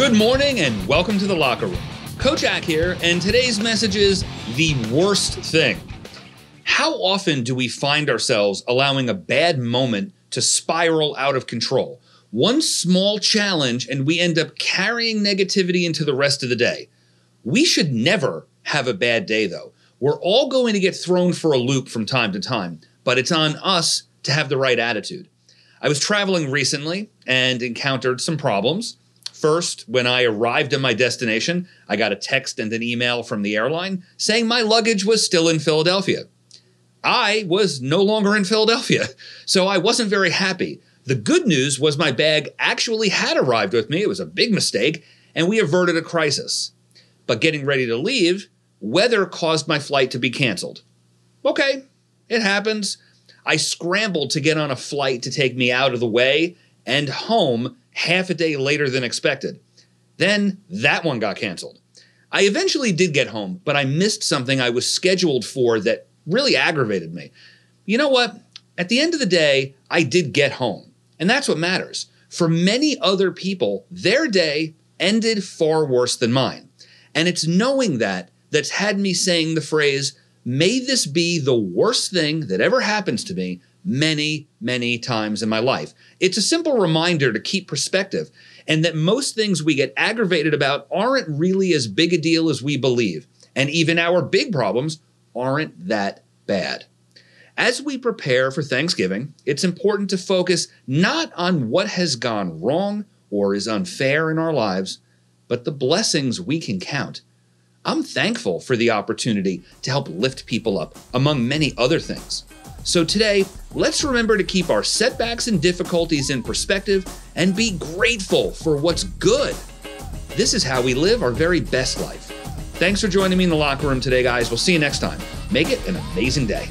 Good morning and welcome to the locker room. Coach Ack here, and today's message is the worst thing. How often do we find ourselves allowing a bad moment to spiral out of control? One small challenge, and we end up carrying negativity into the rest of the day. We should never have a bad day, though. We're all going to get thrown for a loop from time to time, but it's on us to have the right attitude. I was traveling recently and encountered some problems. First, when I arrived at my destination, I got a text and an email from the airline saying my luggage was still in Philadelphia. I was no longer in Philadelphia, so I wasn't very happy. The good news was my bag actually had arrived with me. It was a big mistake, and we averted a crisis. But getting ready to leave, weather caused my flight to be canceled. Okay, it happens. I scrambled to get on a flight to take me out of the way and home half a day later than expected. Then that one got canceled. I eventually did get home, but I missed something I was scheduled for that really aggravated me. You know what? At the end of the day, I did get home, and that's what matters. For many other people, their day ended far worse than mine. And it's knowing that that's had me saying the phrase, may this be the worst thing that ever happens to me many, many times in my life. It's a simple reminder to keep perspective and that most things we get aggravated about aren't really as big a deal as we believe. And even our big problems aren't that bad. As we prepare for Thanksgiving, it's important to focus not on what has gone wrong or is unfair in our lives, but the blessings we can count. I'm thankful for the opportunity to help lift people up, among many other things. So today, let's remember to keep our setbacks and difficulties in perspective and be grateful for what's good. This is how we live our very best life. Thanks for joining me in the locker room today, guys. We'll see you next time. Make it an amazing day.